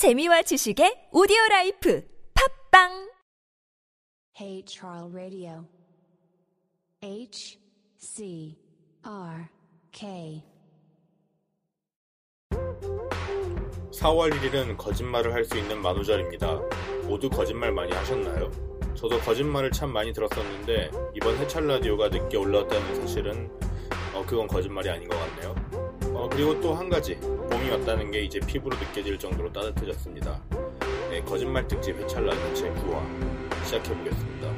재미와 지식의 오디오 라이프 팝빵 Hey Charles Radio. H C R K. 4월 1일은 거짓말을 할 수 있는 만우절입니다. 모두 거짓말 많이 하셨나요? 저도 거짓말을 참 많이 들었었는데 이번 해찰 라디오가 늦게 올라왔다는 사실은 어, 그건 거짓말이 아닌 것 같네요. 어, 그리고 또 한 가지 봄이 왔다는 게 이제 피부로 느껴질 정도로 따뜻해졌습니다. 네, 거짓말 특집 라디오 제 9화 시작해 보겠습니다.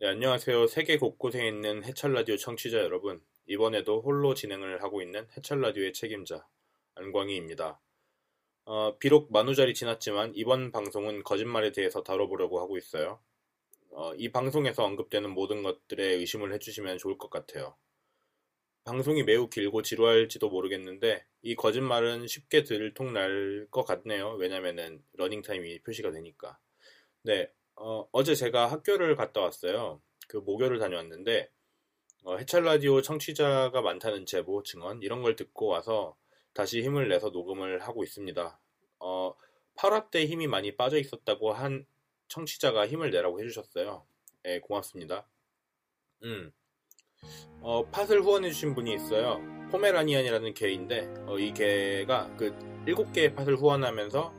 네, 안녕하세요. 세계 곳곳에 있는 해찰 라디오 청취자 여러분. 이번에도 홀로 진행을 하고 있는 해찰 라디오의 책임자 안광희입니다. 어, 비록 만우절이 지났지만 이번 방송은 거짓말에 대해서 다뤄보려고 하고 있어요. 어, 이 방송에서 언급되는 모든 것들에 의심을 해주시면 좋을 것 같아요. 방송이 매우 길고 지루할지도 모르겠는데 이 거짓말은 쉽게 들통날 것 같네요. 왜냐면은 러닝타임이 표시가 되니까. 네, 어, 어제 제가 학교를 갔다 왔어요. 그 모교를 다녀왔는데 어, 해찰 라디오 청취자가 많다는 제보, 증언 이런 걸 듣고 와서 다시 힘을 내서 녹음을 하고 있습니다. 어, 8화 때 힘이 많이 빠져 있었다고 한 청취자가 힘을 내라고 해주셨어요. 네, 고맙습니다. 음, 어, 팟을 후원해주신 분이 있어요. 포메라니안이라는 개인데 어, 이 개가 그 7개의 팟을 후원하면서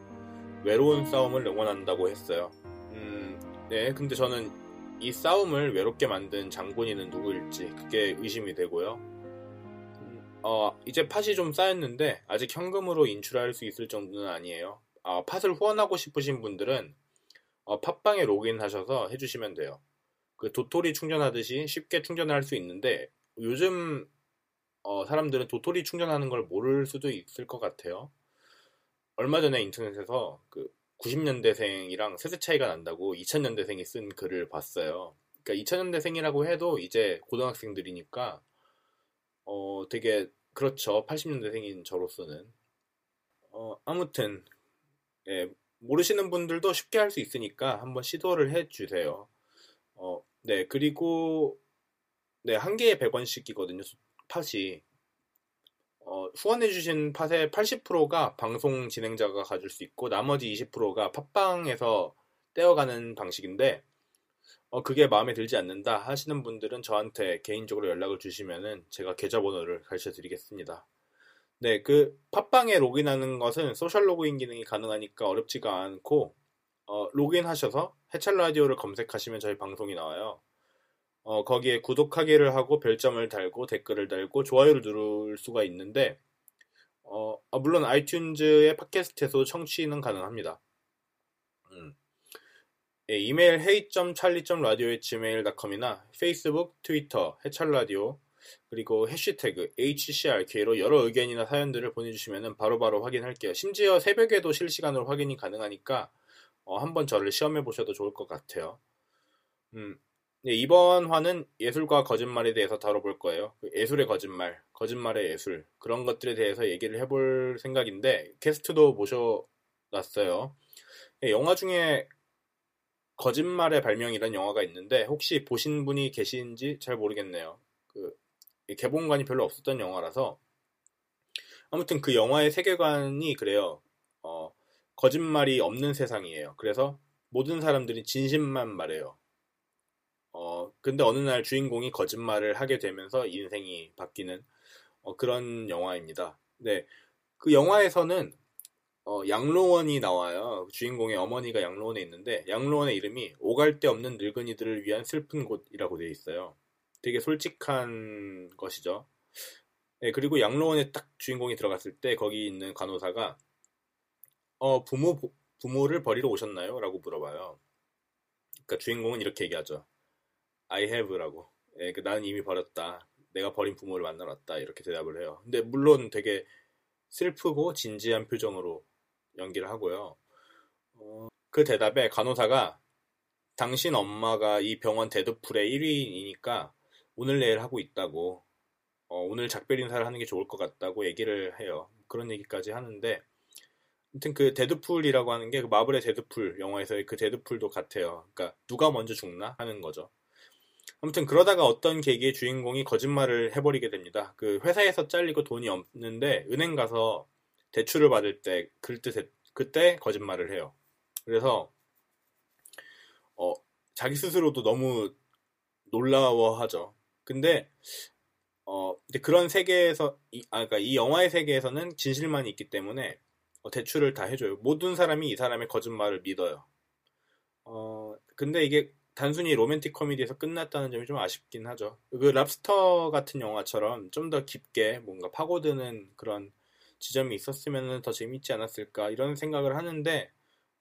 외로운 싸움을 응원한다고 했어요. 음, 네, 근데 저는 이 싸움을 외롭게 만든 장본인은 누구일지 그게 의심이 되고요. 음, 어, 이제 팟이 좀 쌓였는데 아직 현금으로 인출할 수 있을 정도는 아니에요. 어, 팟을 후원하고 싶으신 분들은 어, 팟빵에 로그인하셔서 해주시면 돼요. 그 도토리 충전하듯이 쉽게 충전을 할수 있는데 요즘 어, 사람들은 도토리 충전하는 걸 모를 수도 있을 것 같아요. 얼마 전에 인터넷에서 그 90년대생이랑 세대 차이가 난다고 2000년대생이 쓴 글을 봤어요. 그러니까 2000년대생이라고 해도 이제 고등학생들이니까 어 되게 그렇죠. 80년대생인 저로서는 어 아무튼 예, 모르시는 분들도 쉽게 할 수 있으니까 한번 시도를 해 주세요. 어, 네, 그리고 네, 한 개에 100원씩이거든요. 팟이 어, 후원해주신 팟의 80%가 방송 진행자가 가질 수 있고 나머지 20%가 팟빵에서 떼어가는 방식인데 어, 그게 마음에 들지 않는다 하시는 분들은 저한테 개인적으로 연락을 주시면은 제가 계좌번호를 가르쳐 드리겠습니다. 네, 그 팟빵에 로그인하는 것은 소셜 로그인 기능이 가능하니까 어렵지가 않고 어, 로그인하셔서 해찰 라디오를 검색하시면 저희 방송이 나와요. 어, 거기에 구독하기를 하고 별점을 달고 댓글을 달고 좋아요를 누를 수가 있는데 어, 아, 물론 아이튠즈의 팟캐스트에서도 청취는 가능합니다. 음. 예, 이메일 hey.charlie.radio@gmail.com이나 페이스북, 트위터, 해찰라디오 그리고 해시태그 HCRK로 여러 의견이나 사연들을 보내주시면 바로바로 확인할게요. 심지어 새벽에도 실시간으로 확인이 가능하니까 어, 한번 저를 시험해 보셔도 좋을 것 같아요. 음, 네, 이번 화는 예술과 거짓말에 대해서 다뤄볼 거예요. 그 예술의 거짓말, 거짓말의 예술 그런 것들에 대해서 얘기를 해볼 생각인데 게스트도 모셔놨어요. 네, 영화 중에 거짓말의 발명이라는 영화가 있는데 혹시 보신 분이 계신지 잘 모르겠네요. 그 개봉관이 별로 없었던 영화라서 아무튼 그 영화의 세계관이 그래요. 어, 거짓말이 없는 세상이에요. 그래서 모든 사람들이 진심만 말해요. 어, 근데 어느 날 주인공이 거짓말을 하게 되면서 인생이 바뀌는 어, 그런 영화입니다. 네. 그 영화에서는 어, 양로원이 나와요. 주인공의 어머니가 양로원에 있는데 양로원의 이름이 오갈 데 없는 늙은이들을 위한 슬픈 곳이라고 되어 있어요. 되게 솔직한 것이죠. 네, 그리고 양로원에 딱 주인공이 들어갔을 때 거기 있는 간호사가 어, 부모 부모를 버리러 오셨나요? 라고 물어봐요. 그러니까 주인공은 이렇게 얘기하죠. I have라고. 예, 그 나는 이미 버렸다. 내가 버린 부모를 만나러 왔다. 이렇게 대답을 해요. 근데 물론 되게 슬프고 진지한 표정으로 연기를 하고요. 어, 그 대답에 간호사가 당신 엄마가 이 병원 dead pool의 1위이니까 오늘 내일 하고 있다고. 어, 오늘 작별 인사를 하는 게 좋을 것 같다고 얘기를 해요. 그런 얘기까지 하는데 아무튼 그 dead pool이라고 하는 게 그 마블의 데드풀 영화에서의 그 dead pool도 같아요. 그러니까 누가 먼저 죽나 하는 거죠. 아무튼 그러다가 어떤 계기에 주인공이 거짓말을 해버리게 됩니다. 그 회사에서 잘리고 돈이 없는데 은행 가서 대출을 받을 때 그때 그때 거짓말을 해요. 그래서 어 자기 스스로도 너무 놀라워하죠. 근데 어 근데 그런 세계에서 이, 아 그러니까 이 영화의 세계에서는 진실만 있기 때문에 어, 대출을 다 해줘요. 모든 사람이 이 사람의 거짓말을 믿어요. 어 근데 이게 단순히 로맨틱 코미디에서 끝났다는 점이 좀 아쉽긴 하죠. 그 랍스터 같은 영화처럼 좀 더 깊게 뭔가 파고드는 그런 지점이 있었으면 더 재밌지 않았을까 이런 생각을 하는데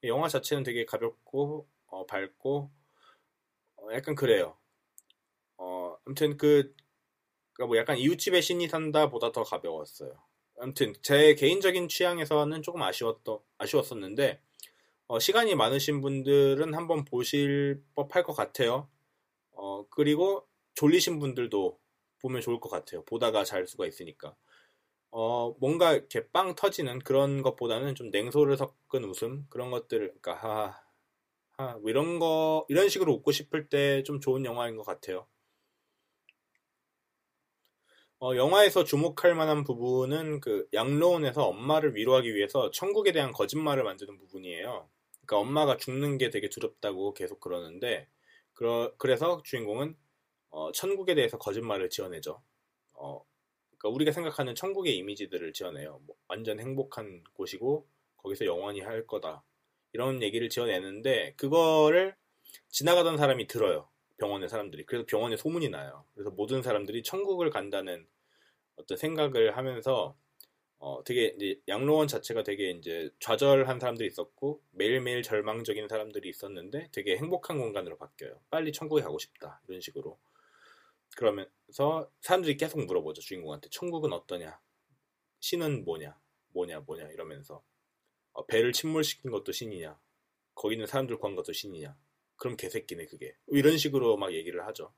영화 자체는 되게 가볍고 어, 밝고 어, 약간 그래요. 어, 아무튼 그, 그뭐 약간 이웃집의 신이 산다 보다 더 가벼웠어요. 아무튼 제 개인적인 취향에서는 조금 아쉬웠던 아쉬웠었는데 어, 시간이 많으신 분들은 한번 보실 법할 것 같아요. 어, 그리고 졸리신 분들도 보면 좋을 것 같아요. 보다가 잘 수가 있으니까. 어, 뭔가 이렇게 빵 터지는 그런 것보다는 좀 냉소를 섞은 웃음, 그런 것들, 그러니까, 하, 하, 뭐 이런 거, 이런 식으로 웃고 싶을 때 좀 좋은 영화인 것 같아요. 어, 영화에서 주목할 만한 부분은 그 양로원에서 엄마를 위로하기 위해서 천국에 대한 거짓말을 만드는 부분이에요. 그러니까 엄마가 죽는 게 되게 두렵다고 계속 그러는데 그러, 그래서 주인공은 어, 천국에 대해서 거짓말을 지어내죠. 어, 그러니까 우리가 생각하는 천국의 이미지들을 지어내요. 뭐 완전 행복한 곳이고 거기서 영원히 할 거다. 이런 얘기를 지어내는데 그거를 지나가던 사람이 들어요. 병원의 사람들이. 그래서 병원에 소문이 나요. 그래서 모든 사람들이 천국을 간다는 어떤 생각을 하면서 어, 되게 이제 양로원 자체가 되게 이제 좌절한 사람들이 있었고 매일매일 절망적인 사람들이 있었는데 되게 행복한 공간으로 바뀌어요. 빨리 천국에 가고 싶다 이런 식으로. 그러면서 사람들이 계속 물어보죠 주인공한테 천국은 어떠냐, 신은 뭐냐, 뭐냐, 뭐냐 이러면서 어, 배를 침몰시킨 것도 신이냐, 거기 있는 사람들 구한 것도 신이냐. 그럼 개새끼네 그게. 이런 식으로 막 얘기를 하죠.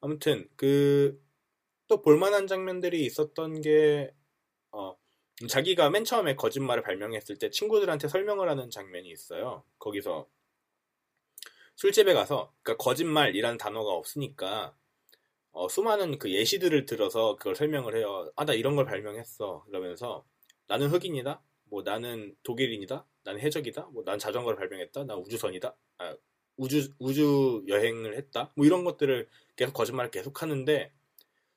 아무튼 그 또 볼만한 장면들이 있었던 게 어, 자기가 맨 처음에 거짓말을 발명했을 때 친구들한테 설명을 하는 장면이 있어요. 거기서 술집에 가서 그러니까 거짓말이라는 단어가 없으니까 어, 수많은 그 예시들을 들어서 그걸 설명을 해요. 아, 나 이런 걸 발명했어. 이러면서 나는 흑인이다. 뭐 나는 독일인이다. 나는 해적이다. 뭐 난 자전거를 발명했다. 난 우주선이다. 아, 우주 우주 여행을 했다. 뭐 이런 것들을 계속 거짓말을 계속 하는데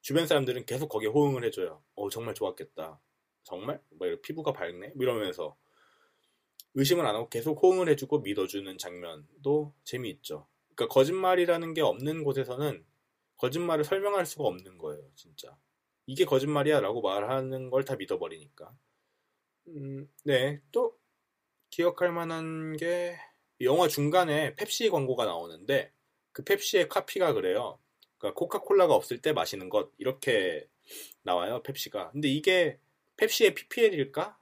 주변 사람들은 계속 거기에 호응을 해줘요. 어 정말 좋았겠다. 정말? 뭐 피부가 밝네? 뭐 이러면서 의심을 안 하고 계속 호응을 해주고 믿어주는 장면도 재미있죠. 그러니까 거짓말이라는 게 없는 곳에서는 거짓말을 설명할 수가 없는 거예요, 진짜. 이게 거짓말이야 라고 말하는 걸 다 믿어버리니까. 음, 네. 또 기억할 만한 게 영화 중간에 펩시 광고가 나오는데 그 펩시의 카피가 그래요. 그러니까 코카콜라가 없을 때 마시는 것 이렇게 나와요, 펩시가. 근데 이게 펩시의 PPL일까?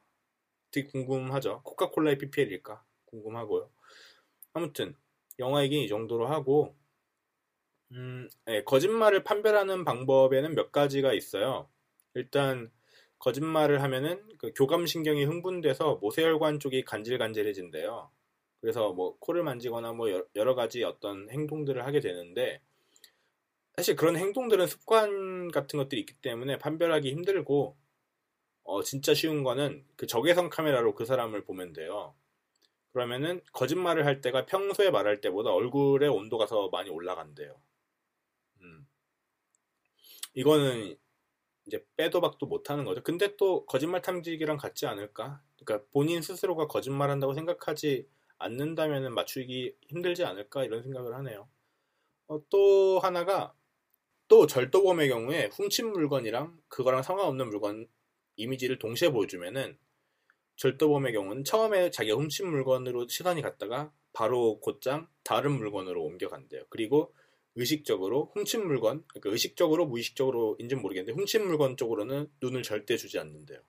되게 궁금하죠. 코카콜라의 PPL일까? 궁금하고요. 아무튼 영화 얘기는 이 정도로 하고 음, 네, 거짓말을 판별하는 방법에는 몇 가지가 있어요. 일단 거짓말을 하면은 그 교감신경이 흥분돼서 모세혈관 쪽이 간질간질해진대요. 그래서 뭐 코를 만지거나 뭐 여러 가지 어떤 행동들을 하게 되는데 사실 그런 행동들은 습관 같은 것들이 있기 때문에 판별하기 힘들고 어, 진짜 쉬운 거는 그 적외선 카메라로 그 사람을 보면 돼요. 그러면은 거짓말을 할 때가 평소에 말할 때보다 얼굴의 온도가 더 많이 올라간대요. 음. 이거는 이제 빼도 박도 못하는 거죠. 근데 또 거짓말 탐지기랑 같지 않을까? 그러니까 본인 스스로가 거짓말한다고 생각하지 않는다면 맞추기 힘들지 않을까 이런 생각을 하네요. 어, 또 하나가 또 절도범의 경우에 훔친 물건이랑 그거랑 상관없는 물건 이미지를 동시에 보여주면은 절도범의 경우는 처음에 자기가 훔친 물건으로 시선이 갔다가 바로 곧장 다른 물건으로 옮겨간대요. 그리고 의식적으로 훔친 물건, 그러니까 의식적으로 무의식적으로인지는 모르겠는데 훔친 물건 쪽으로는 눈을 절대 주지 않는데요.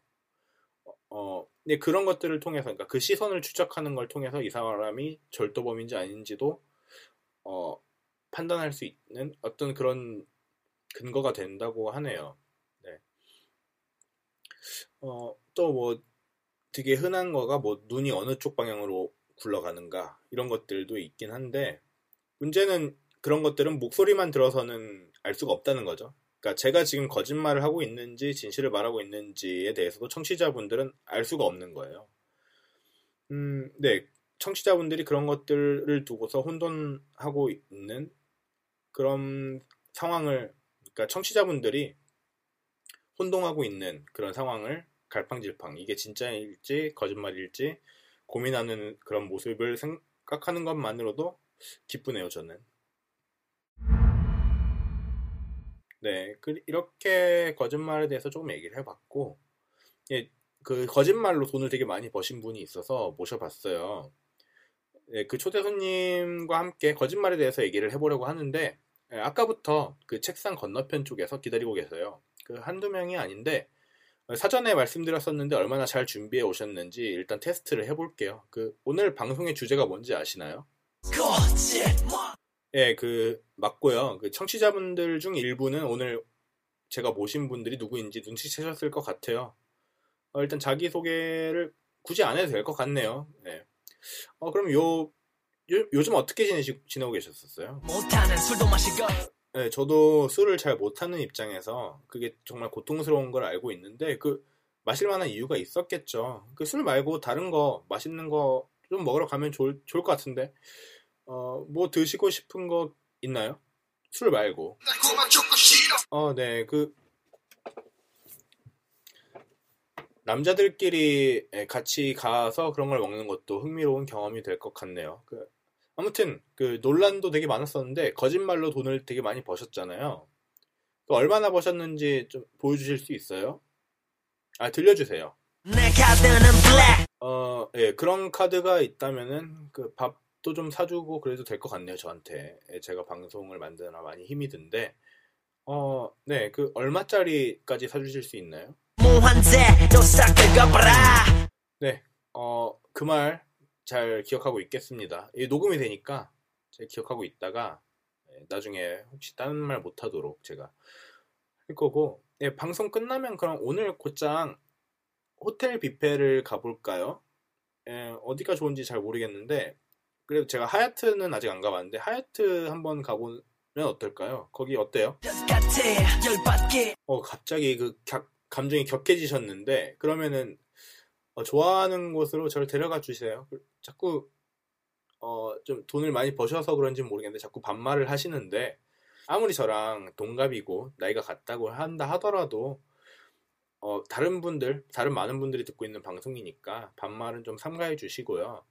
어, 근데 그런 것들을 통해서, 그러니까 그 시선을 추적하는 걸 통해서 이 사람이 절도범인지 아닌지도 어, 판단할 수 있는 어떤 그런 근거가 된다고 하네요. 네. 어, 또 뭐 되게 흔한 거가 뭐 눈이 어느 쪽 방향으로 굴러가는가 이런 것들도 있긴 한데 문제는 그런 것들은 목소리만 들어서는 알 수가 없다는 거죠. 그러니까 제가 지금 거짓말을 하고 있는지 진실을 말하고 있는지에 대해서도 청취자분들은 알 수가 없는 거예요. 음, 네. 청취자분들이 그런 것들을 두고서 혼돈하고 있는 그런 상황을, 그러니까 청취자분들이 혼동하고 있는 그런 상황을 갈팡질팡, 이게 진짜일지 거짓말일지 고민하는 그런 모습을 생각하는 것만으로도 기쁘네요, 저는. 네, 그, 이렇게 거짓말에 대해서 조금 얘기를 해봤고, 예, 그 거짓말로 돈을 되게 많이 버신 분이 있어서 모셔봤어요. 예, 그 초대 손님과 함께 거짓말에 대해서 얘기를 해보려고 하는데, 예, 아까부터 그 책상 건너편 쪽에서 기다리고 계세요. 그 한두 명이 아닌데, 사전에 말씀드렸었는데 얼마나 잘 준비해 오셨는지 일단 테스트를 해볼게요. 그 오늘 방송의 주제가 뭔지 아시나요? 예, 그 맞고요. 그 청취자분들 중 일부는 오늘 제가 모신 분들이 누구인지 눈치채셨을 것 같아요. 어, 일단 자기 소개를 굳이 안 해도 될 것 같네요. 네. 어 그럼 요, 요 요즘 어떻게 지내시, 지내고 계셨었어요? 네, 저도 술을 잘 못하는 입장에서 그게 정말 고통스러운 걸 알고 있는데 그 마실 만한 이유가 있었겠죠. 그 술 말고 다른 거 맛있는 거 좀 먹으러 가면 좋을, 좋을 것 같은데 어, 뭐 드시고 싶은 거 있나요? 술 말고. 어, 네, 그 남자들끼리 같이 가서 그런 걸 먹는 것도 흥미로운 경험이 될 것 같네요. 그, 아무튼 그 논란도 되게 많았었는데 거짓말로 돈을 되게 많이 버셨잖아요. 그 얼마나 버셨는지 좀 보여주실 수 있어요? 아 들려주세요. 어, 예, 그런 카드가 있다면은 그 밥도 좀 사주고 그래도 될 것 같네요 저한테. 예, 제가 방송을 만드느라 많이 힘이 든데, 어, 네, 그 얼마짜리까지 사주실 수 있나요? 네, 어, 그 말 잘 기억하고 있겠습니다. 이 녹음이 되니까 제가 기억하고 있다가 예, 나중에 혹시 다른 말 못하도록 제가 할 거고, 네, 방송 끝나면 그럼 오늘 곧장 호텔 뷔페를 가볼까요? 예, 어디가 좋은지 잘 모르겠는데 그래도 제가 하얏트는 아직 안 가봤는데 하얏트 한번 가보면 어떨까요? 거기 어때요? 어 갑자기 그 격, 감정이 격해지셨는데 그러면은 어, 좋아하는 곳으로 저를 데려가 주세요. 자꾸 어, 좀 돈을 많이 버셔서 그런지 모르겠는데 자꾸 반말을 하시는데 아무리 저랑 동갑이고 나이가 같다고 한다 하더라도 어, 다른 분들, 다른 많은 분들이 듣고 있는 방송이니까 반말은 좀 삼가해 주시고요.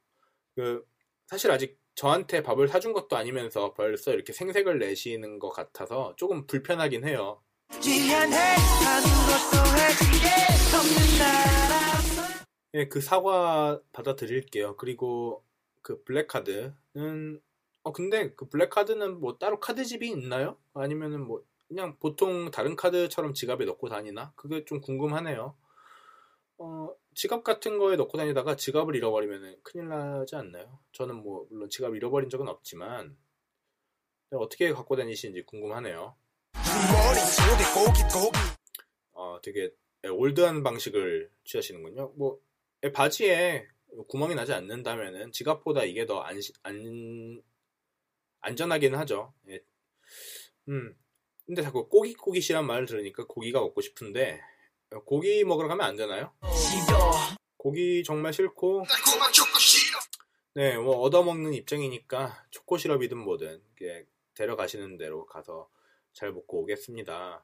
그 사실 아직 저한테 밥을 사준 것도 아니면서 벌써 이렇게 생색을 내시는 것 같아서 조금 불편하긴 해요. 예, 그 사과 받아드릴게요. 그리고 그 블랙카드는 어 근데 그 블랙카드는 뭐 따로 카드집이 있나요? 아니면은 뭐 그냥 보통 다른 카드처럼 지갑에 넣고 다니나? 그게 좀 궁금하네요. 어, 지갑 같은 거에 넣고 다니다가 지갑을 잃어버리면 큰일 나지 않나요? 저는 뭐 물론 지갑 잃어버린 적은 없지만 어떻게 갖고 다니시는지 궁금하네요. 어, 되게 올드한 방식을 취하시는군요. 뭐 바지에 구멍이 나지 않는다면은 지갑보다 이게 더 안, 안, 안전하기는 하죠. 예. 음, 근데 자꾸 고기고기시란 말을 들으니까 고기가 먹고 싶은데 고기 먹으러 가면 안 되나요? 고기 정말 싫고 네, 뭐 얻어먹는 입장이니까 초코 시럽이든 뭐든 데려가시는 대로 가서 잘 먹고 오겠습니다.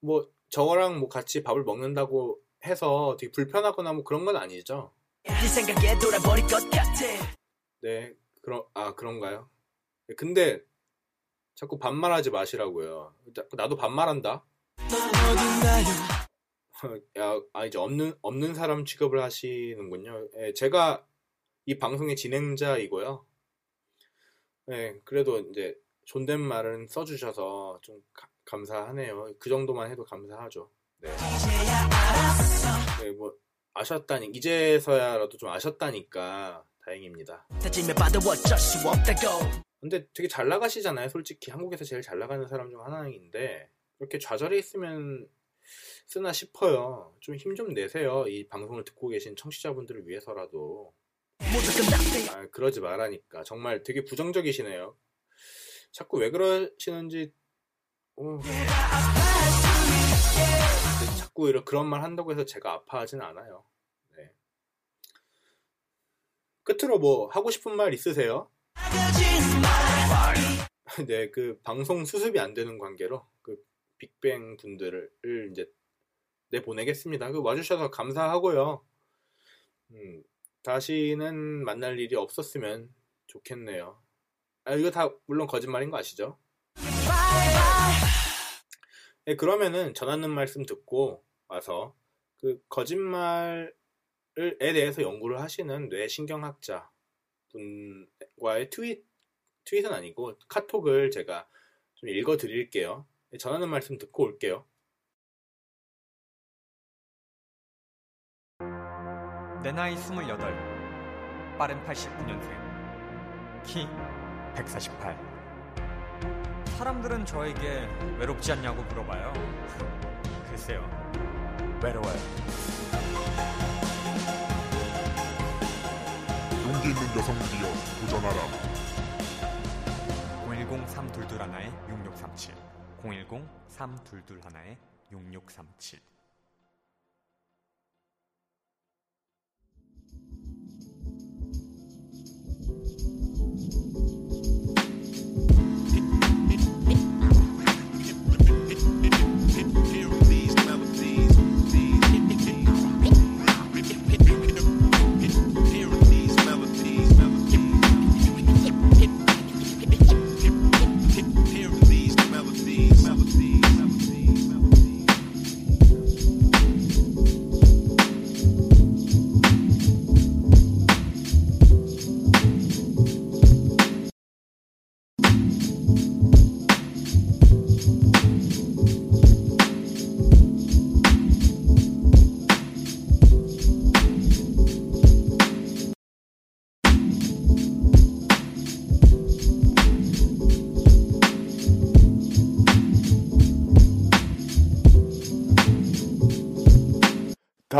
뭐 저랑 뭐 같이 밥을 먹는다고 해서 되게 불편하거나 뭐 그런 건 아니죠. 네, 그런 아 그런가요? 근데 자꾸 반말하지 마시라고요. 나도 반말한다. 야, 아 이제 없는 없는 사람 취급을 하시는군요. 예, 제가 이 방송의 진행자이고요. 예, 그래도 이제 존댓말은 써주셔서 좀 가, 감사하네요. 그 정도만 해도 감사하죠. 네. 네, 뭐 아셨다니 이제서야라도 좀 아셨다니까 다행입니다. 근데 되게 잘 나가시잖아요. 솔직히 한국에서 제일 잘 나가는 사람 중 하나인데 이렇게 좌절해 있으면 쓰나 싶어요. 좀 힘좀 내세요. 이 방송을 듣고 계신 청취자분들을 위해서라도. 아, 그러지 말라니까. 정말 되게 부정적이시네요. 자꾸 왜 그러시는지, 어. 자꾸 이런 그런 말 한다고 해서 제가 아파하진 않아요. 네. 끝으로 뭐 하고 싶은 말 있으세요? 네, 그 방송 수습이 안 되는 관계로 그 빅뱅 분들을 이제 내 보내겠습니다. 그 와주셔서 감사하고요. 음, 다시는 만날 일이 없었으면 좋겠네요. 아, 이거 다 물론 거짓말인 거 아시죠? 네, 그러면은 전하는 말씀 듣고 와서 그 거짓말에 대해서 연구를 하시는 뇌신경학자 분과의 트윗, 트윗은 아니고 카톡을 제가 좀 읽어 드릴게요. 네, 전하는 말씀 듣고 올게요. 내 나이 28 빠른 89년생 키 148 사람들은 저에게 외롭지 않냐고 물어봐요. 글쎄요. 외로워요. 용기 있는 여성들이여 도전하라. 010-322-6637 010-322-6637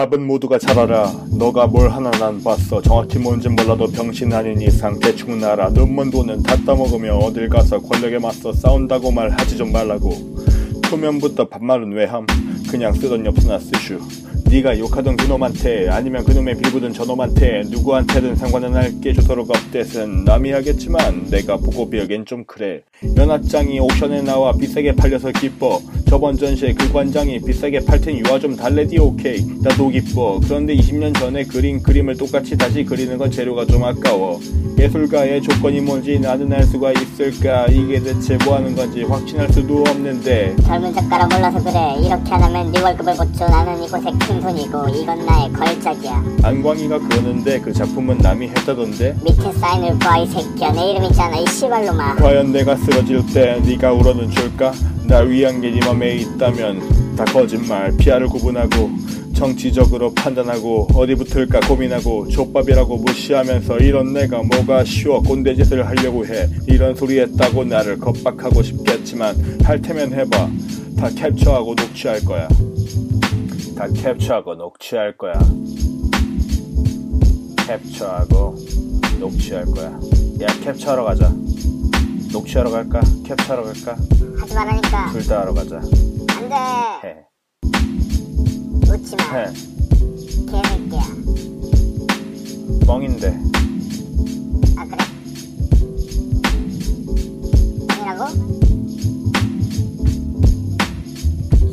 답은 모두가 잘 알아 너가 뭘 하나 난 봤어. 정확히 뭔진 몰라도 병신 아닌 이상 대충은 알아 눈먼 돈은 다 떠먹으며 어딜 가서 권력에 맞서 싸운다고 말하지 좀 말라고 초면부터 반말은 왜 함? 그냥 쓰던 엽서나 쓰슈. 네가 욕하던 그놈한테 아니면 그놈의 빌부든 저놈한테 누구한테든 상관은 할게 주소록 업데이트는 남이 하겠지만 내가 보고 비하기엔 좀 그래. 연합장이 옥션에 나와 비싸게 팔려서 기뻐. 저번 전시에 그 관장이 비싸게 팔 테니 유아 좀 달래디 오케이. 나도 기뻐. 그런데 20년 전에 그린 그림을 똑같이 다시 그리는 건 재료가 좀 아까워. 예술가의 조건이 뭔지 나는 알 수가 있을까? 이게 대체 뭐 하는 건지 확신할 수도 없는데 젊은 작가라 몰라서 그래. 이렇게 안 하면 네 월급을 못줘 나는 이곳의 큰손이고 이건 나의 걸작이야. 안광이가 그러는데 그 작품은 남이 했다던데? 밑에 사인을 봐 이 새끼야. 내 이름 있잖아 이 씨발로마 과연 내가 쓰러질 때 네가 울어는 줄까? 날 위한 게 네 맘에 있다면 다 거짓말 피아를 구분하고 정치적으로 판단하고 어디 붙을까 고민하고 족밥이라고 무시하면서 이런 내가 뭐가 쉬워 꼰대 짓을 하려고 해. 이런 소리 했다고 나를 겁박하고 싶겠지만 할 테면 해봐. 다 캡처하고 녹취할 거야. 다 캡처하고 녹취할 거야. 캡처하고 녹취할 거야. 야 캡처하러 가자. 녹취하러 갈까? 캡처하러 갈까? 하지 말라니까. 둘 다 하러 가자 안돼 해 웃지마 해. 개새끼야 뻥인데 아 그래 아니라고?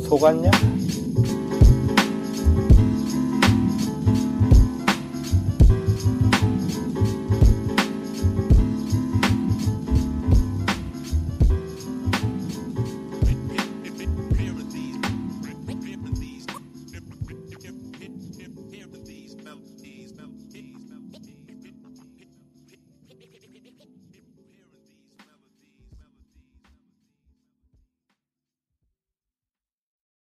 속았냐?